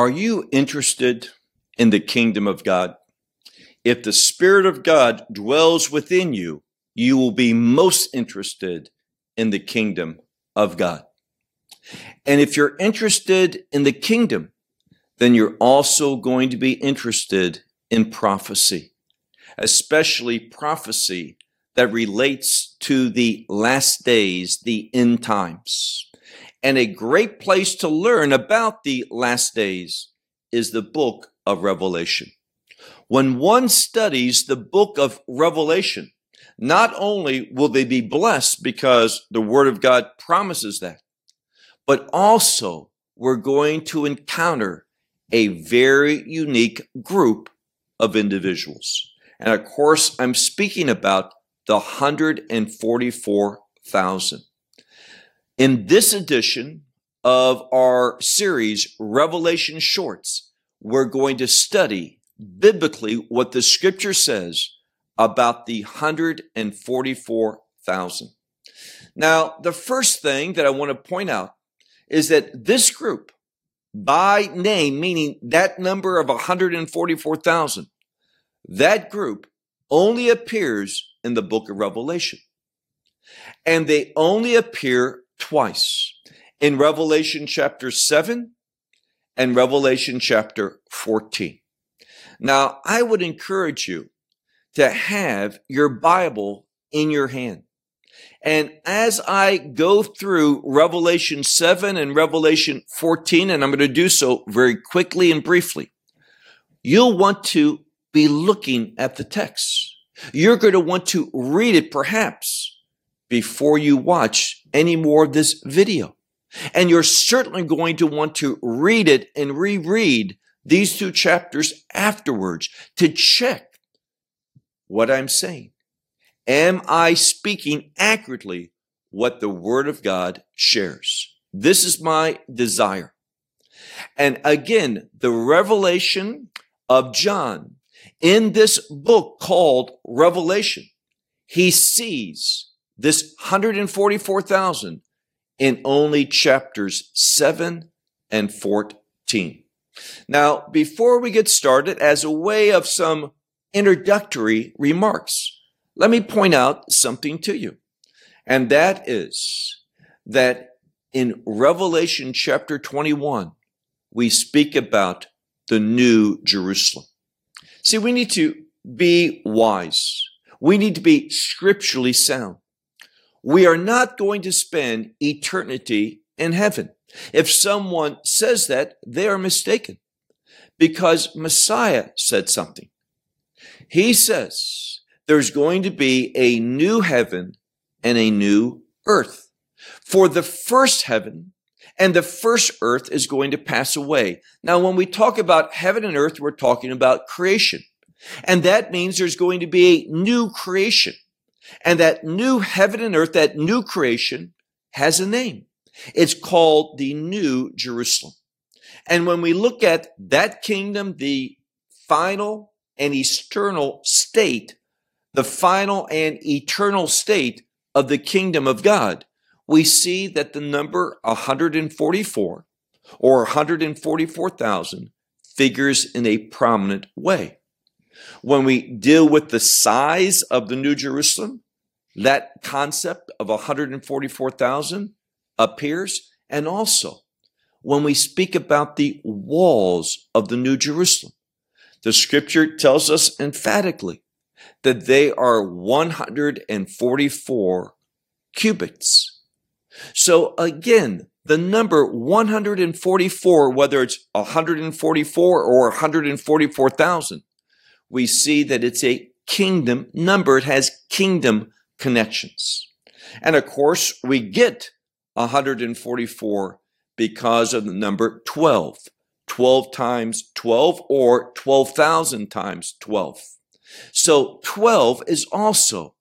Are you interested in the kingdom of God? If the Spirit of God dwells within you, you will be most interested in the kingdom of God. And if you're interested in the kingdom, then you're also going to be interested in prophecy, especially prophecy that relates to the last days, the end times. And a great place to learn about the last days is the book of Revelation. When one studies the book of Revelation, not only will they be blessed because the word of God promises that, but also we're going to encounter a very unique group of individuals. And of course, I'm speaking about the 144,000. In this edition of our series, Revelation Shorts, we're going to study biblically what the scripture says about the 144,000. Now, the first thing that I want to point out is that this group, by name, meaning that number of 144,000, that group only appears in the book of Revelation. And they only appear twice in Revelation chapter 7 and Revelation chapter 14. Now, I would encourage you to have your Bible in your hand. And as I go through Revelation 7 and Revelation 14, and I'm going to do so very quickly and briefly, you'll want to be looking at the text. You're going to want to read it perhaps before you watch any more of this video. And you're certainly going to want to read it and reread these two chapters afterwards to check what I'm saying. Am I speaking accurately what the Word of God shares? This is my desire. And again, the revelation of John in this book called Revelation, he sees this 144,000 in only chapters 7 and 14. Now, before we get started, as a way of some introductory remarks, let me point out something to you. And that is that in Revelation chapter 21, we speak about the new Jerusalem. See, we need to be wise. We need to be scripturally sound we are not going to spend eternity in heaven. If someone says that, they are mistaken because Messiah said something. He says there's going to be a new heaven and a new earth. For the first heaven and the first earth is going to pass away. Now, when we talk about heaven and earth, we're talking about creation. And that means there's going to be a new creation. And that new heaven and earth, that new creation has a name. It's called the New Jerusalem. And when we look at that kingdom, the final and eternal state, the final and eternal state of the kingdom of God, we see that the number 144 or 144,000 figures in a prominent way. When we deal with the size of the New Jerusalem, that concept of 144,000 appears. And also, when we speak about the walls of the New Jerusalem, the scripture tells us emphatically that they are 144 cubits. So again, the number 144, whether it's 144 or 144,000, we see that it's a kingdom number. It has kingdom connections. And of course, we get 144 because of the number 12. 12 times 12 or 12,000 times 12. So 12 is also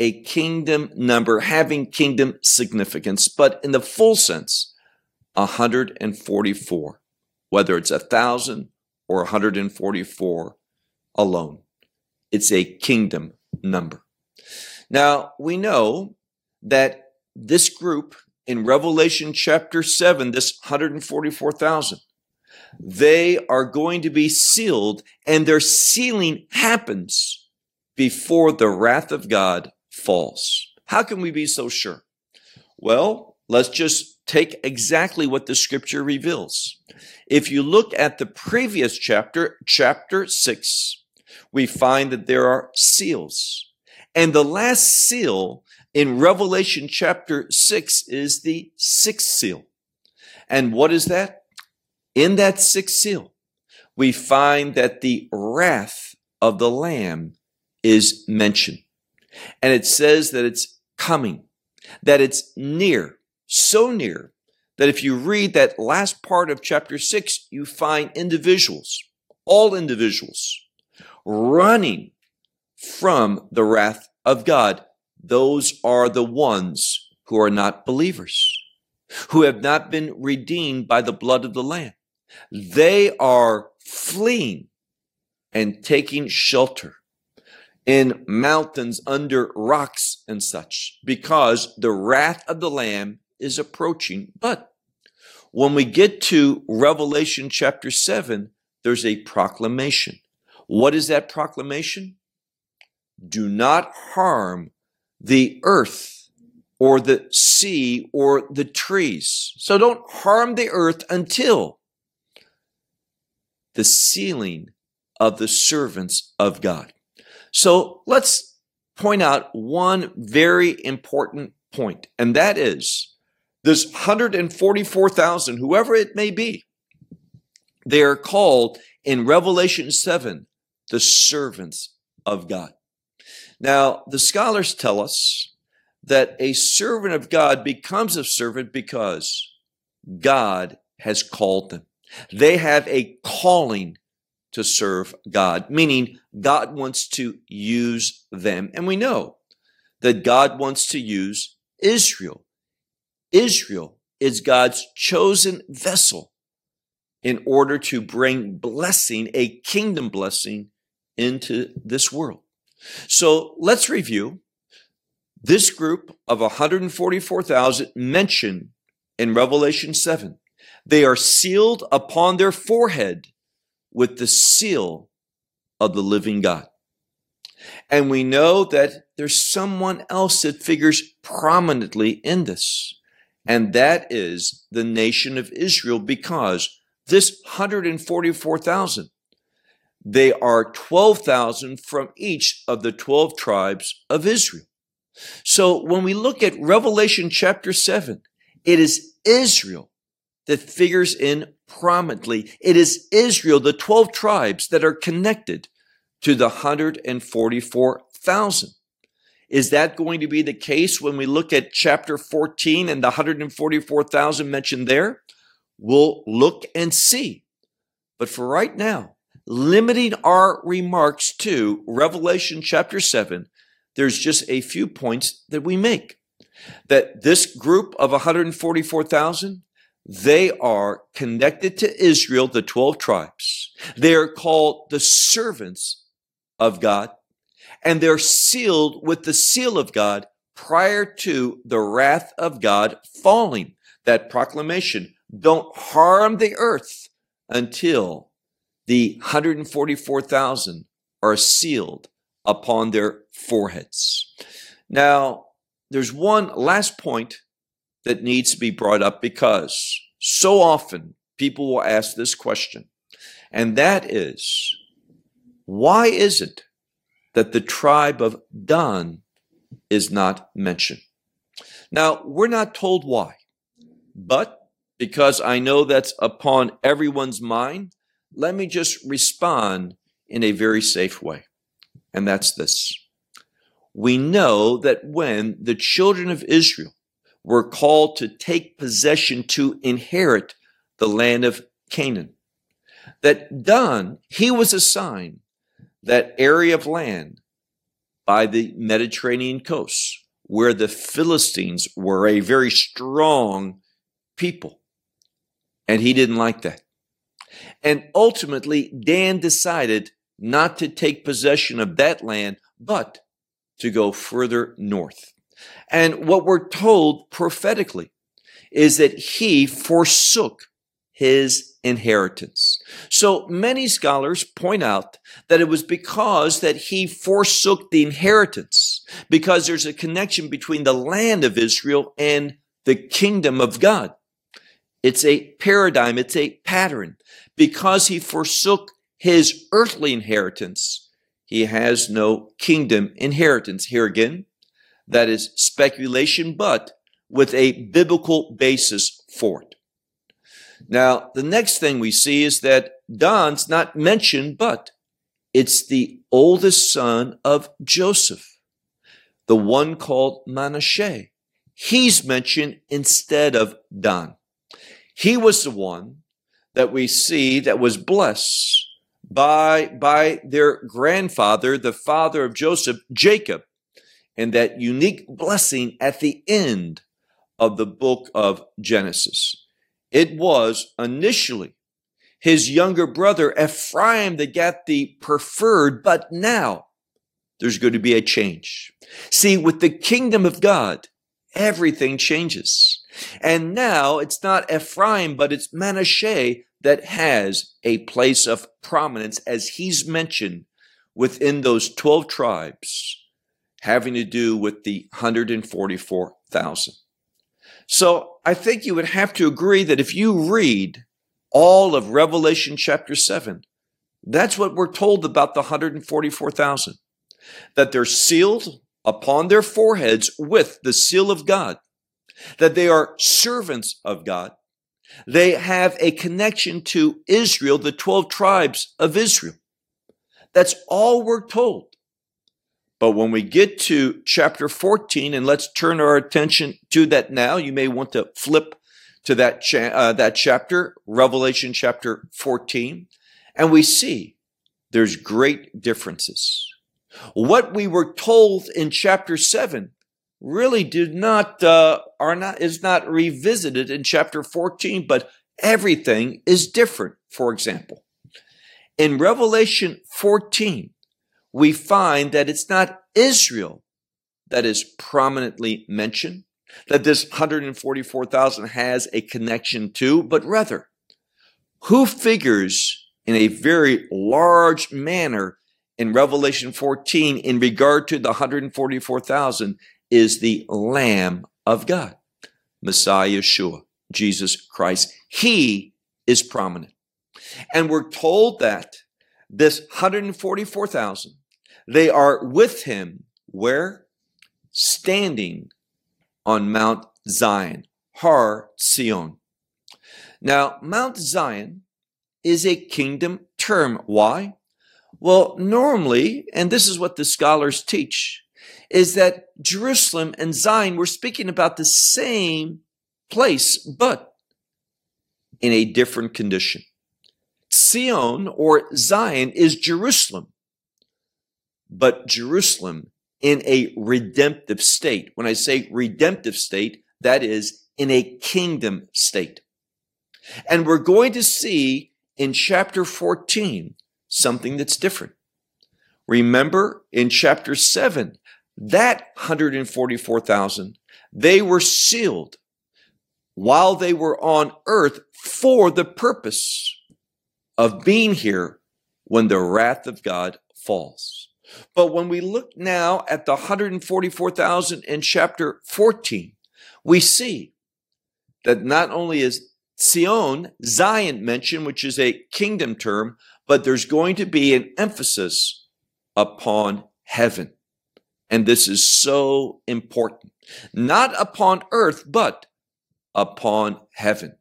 a kingdom number having kingdom significance, but in the full sense, 144, whether it's a thousand or 144 alone. It's a kingdom number. Now, we know that this group in Revelation chapter 7, this 144,000, They are going to be sealed, and their sealing happens before the wrath of God falls. How can we be so sure? Well, let's just take exactly what the scripture reveals. If you look at the previous chapter, chapter 6, we find that there are seals. And the last seal in Revelation chapter 6 is the sixth seal. And what is that? In that sixth seal, we find that the wrath of the Lamb is mentioned. And it says that it's coming, that it's near, so near that if you read that last part of chapter 6, you find individuals, all individuals, running from the wrath of God. Those are the ones who are not believers, who have not been redeemed by the blood of the Lamb. They are fleeing and taking shelter in mountains under rocks and such because the wrath of the Lamb is approaching. But when we get to Revelation chapter 7, there's a proclamation. What is that proclamation? Do not harm the earth or the sea or the trees. So don't harm the earth until the sealing of the servants of God. So let's point out one very important point, and that is this 144,000, whoever it may be, they are called in Revelation 7 the servants of God. Now, the scholars tell us that a servant of God becomes a servant because God has called them. They have a calling to serve God, meaning God wants to use them. And we know that God wants to use Israel. Israel is God's chosen vessel in order to bring blessing, a kingdom blessing into this world. So let's review this group of 144,000 mentioned in Revelation 7. They are sealed upon their forehead with the seal of the living God. And we know that there's someone else that figures prominently in this, and that is the nation of Israel, because this 144,000, they are 12,000 from each of the 12 tribes of Israel. So when we look at Revelation chapter 7, it is Israel that figures in prominently. It is Israel, the 12 tribes that are connected to the 144,000. Is that going to be the case when we look at chapter 14 and the 144,000 mentioned there? We'll look and see. But for right now, limiting our remarks to Revelation chapter 7, there's just a few points that we make. That this group of 144,000 they are connected to Israel, the 12 tribes. They are called the servants of God, and they're sealed with the seal of God prior to the wrath of God falling. That proclamation don't harm the earth until the 144,000 are sealed upon their foreheads. Now, there's one last point that needs to be brought up because so often people will ask this question, and that is why is it that the tribe of Dan is not mentioned? Now, we're not told why, but because I know that's upon everyone's mind, let me just respond in a very safe way. And that's this. We know that when the children of Israel were called to take possession to inherit the land of Canaan. That Dan, he was assigned that area of land by the Mediterranean coast where the Philistines were a very strong people. And he didn't like that. And ultimately, Dan decided not to take possession of that land, but to go further north. And what we're told prophetically is that he forsook his inheritance. So many scholars point out that it was because that he forsook the inheritance, because there's a connection between the land of Israel and the kingdom of God. It's a paradigm, it's a pattern. Because he forsook his earthly inheritance, he has no kingdom inheritance. Here again, that is speculation, but with a biblical basis for it. Now, the next thing we see is that Dan's not mentioned, but it's the oldest son of Joseph, the one called Manasseh. He's mentioned instead of Dan. He was the one that we see that was blessed by, by their grandfather, the father of Joseph, Jacob, and that unique blessing at the end of the book of Genesis. It was initially his younger brother Ephraim that got the preferred, but now there's going to be a change. See, with the kingdom of God, everything changes. And now it's not Ephraim, but it's Manasseh that has a place of prominence as he's mentioned within those 12 tribes having to do with the 144,000. So I think you would have to agree that if you read all of Revelation chapter 7, that's what we're told about the 144,000. That they're sealed upon their foreheads with the seal of God, that they are servants of God. They have a connection to Israel, the 12 tribes of Israel. That's all we're told. But when we get to chapter 14, and let's turn our attention to that now, you may want to flip to that, cha- uh, that chapter, Revelation chapter 14, and we see there's great differences. What we were told in chapter 7 really did not, uh, are not, is not revisited in chapter 14, but everything is different. For example, in Revelation 14, we find that it's not Israel that is prominently mentioned, that this 144,000 has a connection to, but rather, who figures in a very large manner in Revelation 14 in regard to the 144,000 is the Lamb of God, Messiah Yeshua, Jesus Christ. He is prominent. And we're told that this 144,000 they are with him where? Standing on Mount Zion, Har Sion. Now, Mount Zion is a kingdom term. Why? Well, normally, and this is what the scholars teach, is that Jerusalem and Zion were speaking about the same place, but in a different condition. Zion or Zion is Jerusalem but Jerusalem in a redemptive state. When I say redemptive state, that is in a kingdom state. And we're going to see in chapter 14 something that's different. Remember in chapter 7, that 144,000, they were sealed while they were on earth for the purpose of being here when the wrath of God falls. But when we look now at the 144,000 in chapter 14, we see that not only is Zion, Zion mentioned, which is a kingdom term, but there's going to be an emphasis upon heaven. And this is so important. Not upon earth, but upon heaven.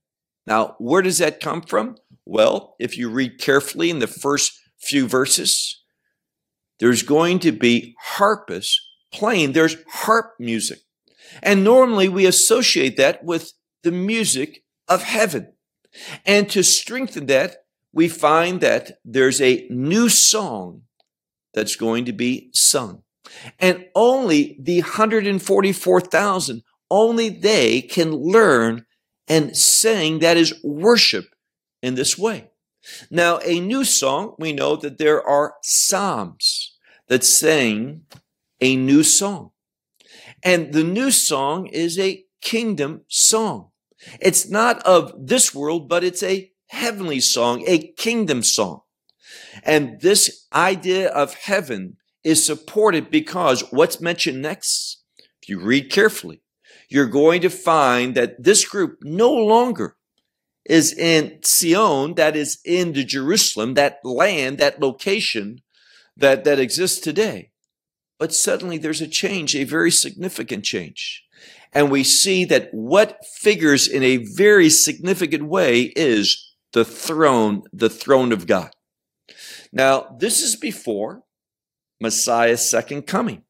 Now, where does that come from? Well, if you read carefully in the first few verses, there's going to be harpists playing. There's harp music. And normally we associate that with the music of heaven. And to strengthen that, we find that there's a new song that's going to be sung. And only the 144,000, only they can learn and sing that is worship in this way. Now, a new song, we know that there are psalms that sing a new song. And the new song is a kingdom song. It's not of this world, but it's a heavenly song, a kingdom song. And this idea of heaven is supported because what's mentioned next, if you read carefully, you're going to find that this group no longer is in Sion, that is in the Jerusalem, that land, that location that, that exists today. But suddenly there's a change, a very significant change. And we see that what figures in a very significant way is the throne, the throne of God. Now, this is before Messiah's second coming.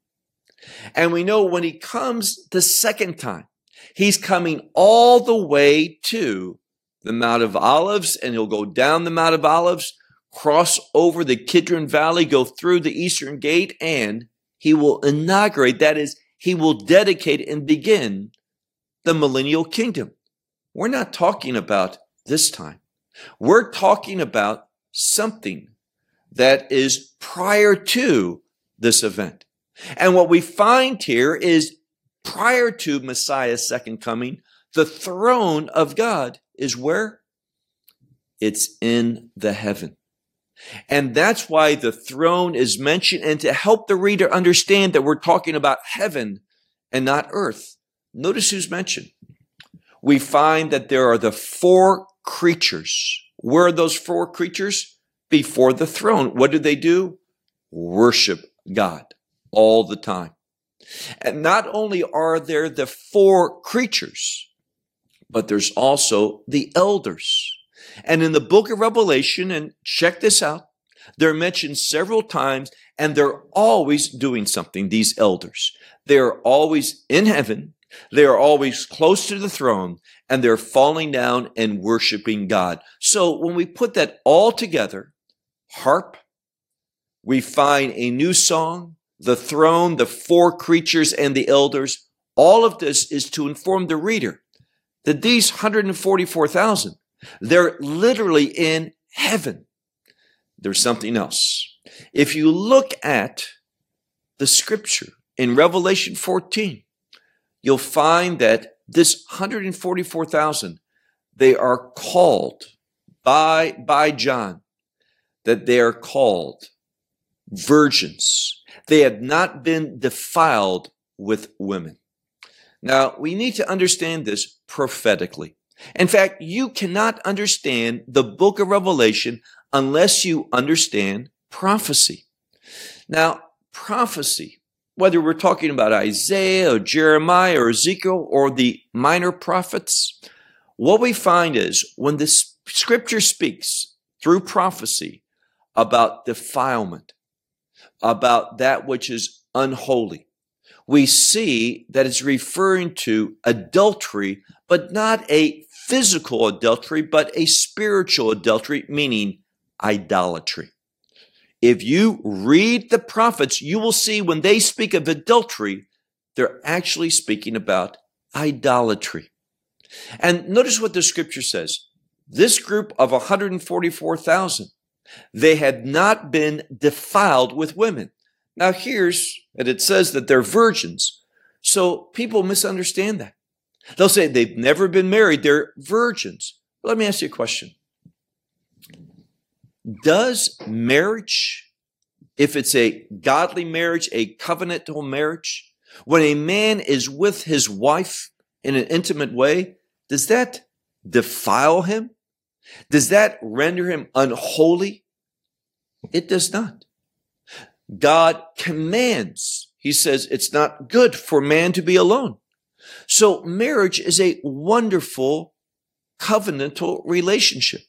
And we know when he comes the second time, he's coming all the way to the Mount of Olives, and he'll go down the Mount of Olives, cross over the Kidron Valley, go through the Eastern Gate, and he will inaugurate, that is, he will dedicate and begin the millennial kingdom. We're not talking about this time. We're talking about something that is prior to this event. And what we find here is prior to Messiah's second coming, the throne of God is where? It's in the heaven. And that's why the throne is mentioned and to help the reader understand that we're talking about heaven and not earth. Notice who's mentioned. We find that there are the four creatures. Where are those four creatures? Before the throne. What do they do? Worship God all the time. And not only are there the four creatures, but there's also the elders. And in the book of Revelation, and check this out, they're mentioned several times and they're always doing something, these elders. They're always in heaven. They are always close to the throne and they're falling down and worshiping God. So when we put that all together, harp, we find a new song, the throne, the four creatures and the elders. All of this is to inform the reader that these 144,000, they're literally in heaven. There's something else. If you look at the scripture in Revelation 14, you'll find that this 144,000, they are called by, by John, that they are called virgins. They have not been defiled with women. Now, we need to understand this prophetically. In fact, you cannot understand the book of Revelation unless you understand prophecy. Now, prophecy, whether we're talking about Isaiah or Jeremiah or Ezekiel or the minor prophets, what we find is when the scripture speaks through prophecy about defilement, about that which is unholy, we see that it's referring to adultery, but not a physical adultery, but a spiritual adultery, meaning idolatry. If you read the prophets, you will see when they speak of adultery, they're actually speaking about idolatry. And notice what the scripture says. This group of 144,000, they had not been defiled with women. Now here's, and it says that they're virgins. So people misunderstand that. They'll say they've never been married. They're virgins. Let me ask you a question. Does marriage, if it's a godly marriage, a covenantal marriage, when a man is with his wife in an intimate way, does that defile him? Does that render him unholy? It does not. God commands. He says it's not good for man to be alone. So marriage is a wonderful covenantal relationship.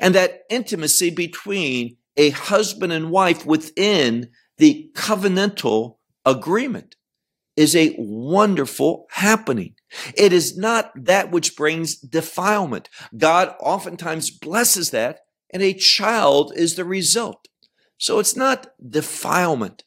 And that intimacy between a husband and wife within the covenantal agreement is a wonderful happening. It is not that which brings defilement. God oftentimes blesses that and a child is the result. So it's not defilement.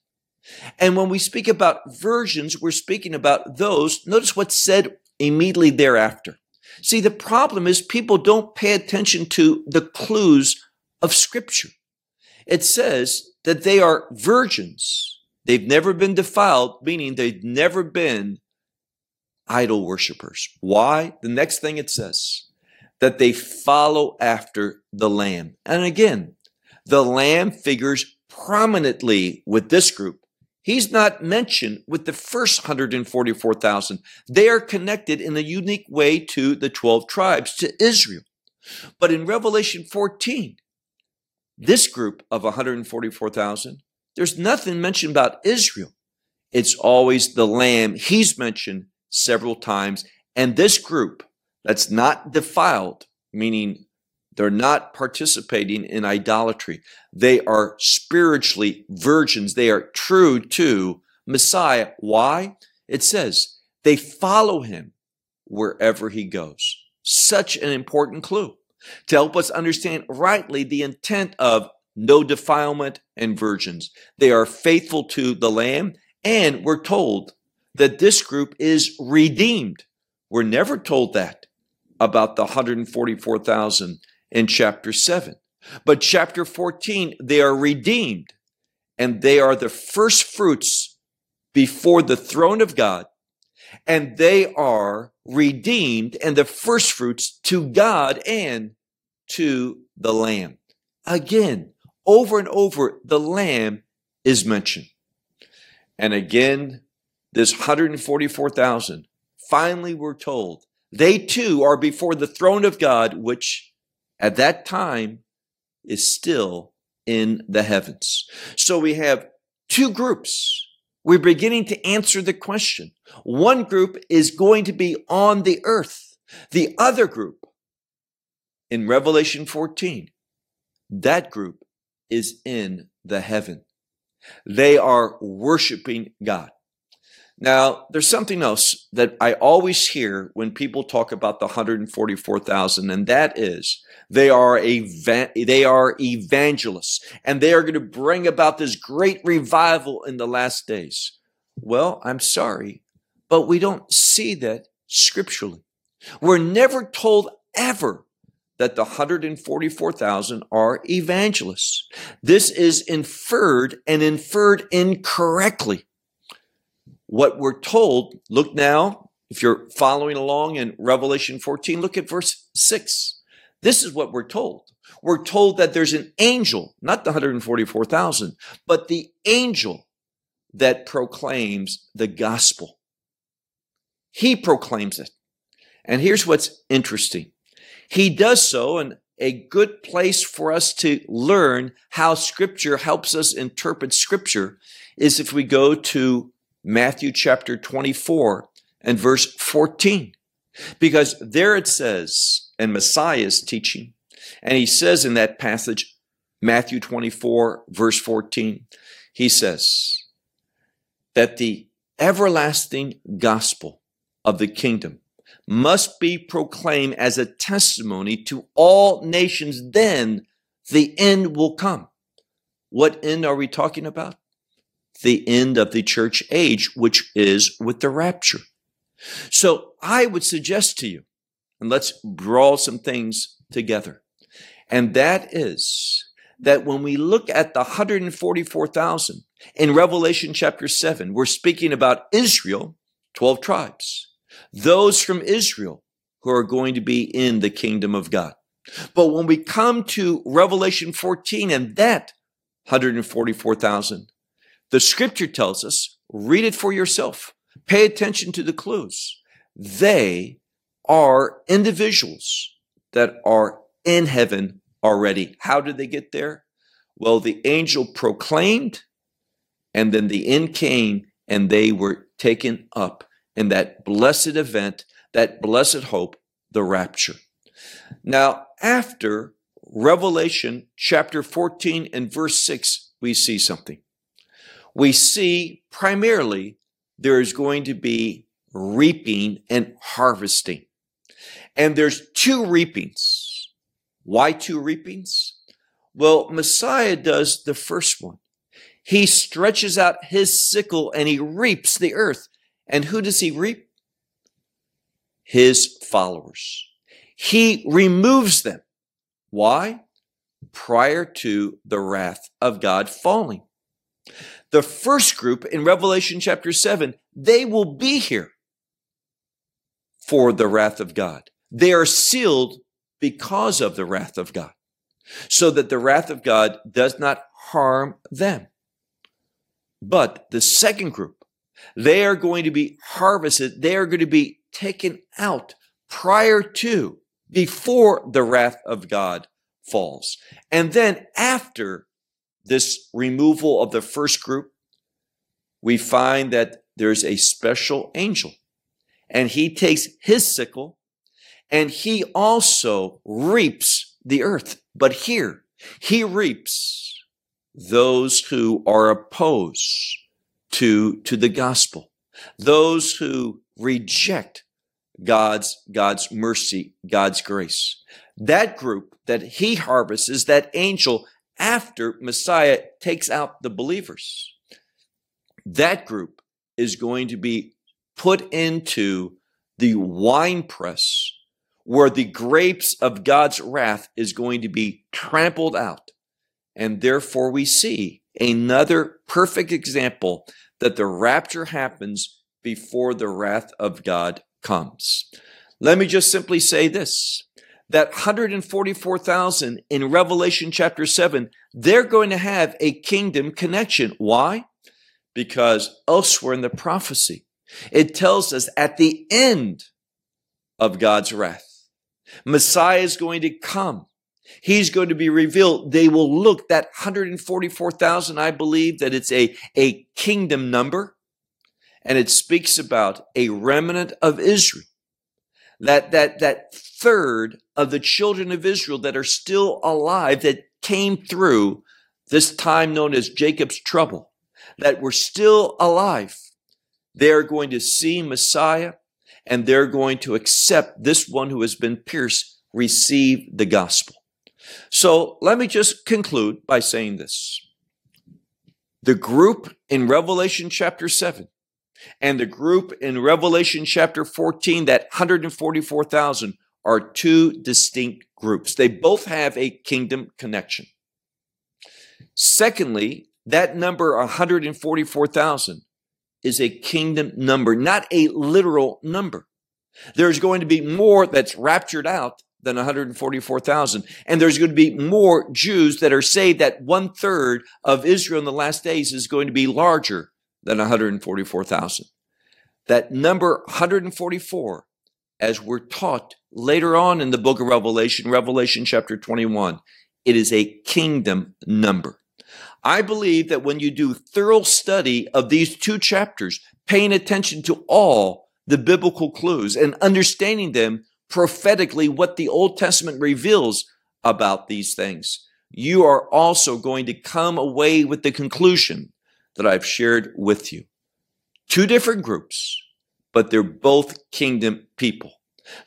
And when we speak about virgins, we're speaking about those. Notice what's said immediately thereafter. See, the problem is people don't pay attention to the clues of scripture. It says that they are virgins. They've never been defiled, meaning they've never been idol worshippers. Why? The next thing it says, that they follow after the Lamb. And again, the Lamb figures prominently with this group. He's not mentioned with the first 144,000. They are connected in a unique way to the 12 tribes, to Israel. But in Revelation 14, this group of 144,000, there's nothing mentioned about Israel. It's always the lamb. He's mentioned several times. And this group that's not defiled, meaning they're not participating in idolatry. They are spiritually virgins. They are true to Messiah. Why? It says they follow him wherever he goes. Such an important clue to help us understand rightly the intent of no defilement and virgins. They are faithful to the Lamb, and we're told that this group is redeemed. We're never told that about the 144,000 in chapter 7. But chapter 14, they are redeemed, and they are the first fruits before the throne of God, and they are redeemed and the first fruits to God and to the Lamb. Again, over and over, the Lamb is mentioned. And again, this 144,000, finally we're told, they too are before the throne of God, which at that time is still in the heavens. So we have two groups. We're beginning to answer the question. One group is going to be on the earth. The other group in Revelation 14, that group is in the heaven. They are worshiping God. Now, there's something else that I always hear when people talk about the 144,000, and that is they are a they are evangelists, and they are going to bring about this great revival in the last days. Well, I'm sorry, but we don't see that scripturally. We're never told ever that the 144,000 are evangelists. This is inferred and inferred incorrectly. What we're told, look now, if you're following along in Revelation 14, look at verse 6. This is what we're told. We're told that there's an angel, not the 144,000, but the angel that proclaims the gospel. He proclaims it. And here's what's interesting. He does so, and a good place for us to learn how scripture helps us interpret scripture is if we go to Matthew chapter 24 and verse 14. Because there it says, and Messiah is teaching, and he says in that passage, Matthew 24, verse 14, he says that the everlasting gospel of the kingdom must be proclaimed as a testimony to all nations. Then the end will come. What end are we talking about? The end of the church age, which is with the rapture. So I would suggest to you, and let's draw some things together. And that is that when we look at the 144,000 in Revelation chapter 7, we're speaking about Israel, 12 tribes those from Israel who are going to be in the kingdom of God. But when we come to Revelation 14 and that 144,000, the scripture tells us, read it for yourself. Pay attention to the clues. They are individuals that are in heaven already. How did they get there? Well, the angel proclaimed, and then the end came, and they were taken up in that blessed event, that blessed hope, the rapture. Now, after Revelation chapter 14 and verse 6, we see something. We see primarily there is going to be reaping and harvesting. And there's two reapings. Why two reapings? Well, Messiah does the first one. He stretches out his sickle and he reaps the earth. And who does he reap? His followers. He removes them. Why? Prior to the wrath of God falling. The first group in Revelation chapter 7, they will be here for the wrath of God. They are sealed because of the wrath of God, so that the wrath of God does not harm them. But the second group, they are going to be harvested. They are going to be taken out prior to, before the wrath of God falls. And then after this removal of the first group, we find that there's a special angel and he takes his sickle and he also reaps the earth. But here, he reaps those who are opposed to, to the gospel, those who reject God's, God's mercy, God's grace. That group that he harvests that angel after Messiah takes out the believers. That group is going to be put into the wine press where the grapes of God's wrath is going to be trampled out. And therefore we see another perfect example that the rapture happens before the wrath of God comes. Let me just simply say this that 144,000 in Revelation chapter 7, they're going to have a kingdom connection. Why? Because elsewhere in the prophecy, it tells us at the end of God's wrath, Messiah is going to come. He's going to be revealed. They will look that 144,000. I believe that it's a, a kingdom number and it speaks about a remnant of Israel. That, that, that third of the children of Israel that are still alive that came through this time known as Jacob's trouble, that were still alive. They're going to see Messiah and they're going to accept this one who has been pierced, receive the gospel. So let me just conclude by saying this. The group in Revelation chapter 7 and the group in Revelation chapter 14, that 144,000 are two distinct groups. They both have a kingdom connection. Secondly, that number 144,000 is a kingdom number, not a literal number. There's going to be more that's raptured out than 144,000. And there's going to be more Jews that are saved that one third of Israel in the last days is going to be larger than 144,000. That number 144, as we're taught later on in the book of Revelation, Revelation chapter 21, it is a kingdom number. I believe that when you do thorough study of these two chapters, paying attention to all the biblical clues and understanding them prophetically, what the Old Testament reveals about these things, you are also going to come away with the conclusion that I've shared with you. Two different groups, but they're both kingdom people.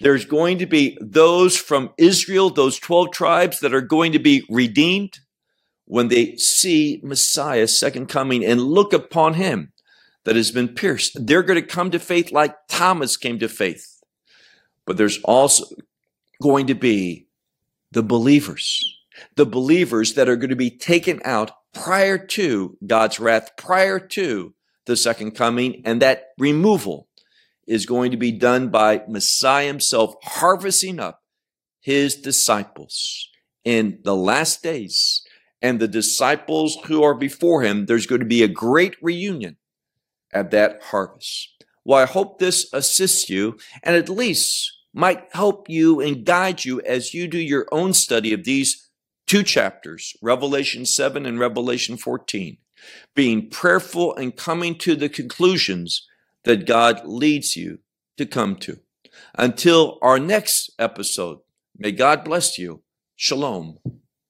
There's going to be those from Israel, those 12 tribes that are going to be redeemed when they see Messiah's second coming and look upon him that has been pierced. They're going to come to faith like Thomas came to faith. But there's also going to be the believers, the believers that are going to be taken out prior to God's wrath, prior to the second coming, and that removal is going to be done by Messiah himself harvesting up his disciples in the last days. And the disciples who are before him, there's going to be a great reunion at that harvest. Well, I hope this assists you and at least might help you and guide you as you do your own study of these two chapters, Revelation 7 and Revelation 14, being prayerful and coming to the conclusions that God leads you to come to. Until our next episode, may God bless you. Shalom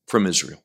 from Israel.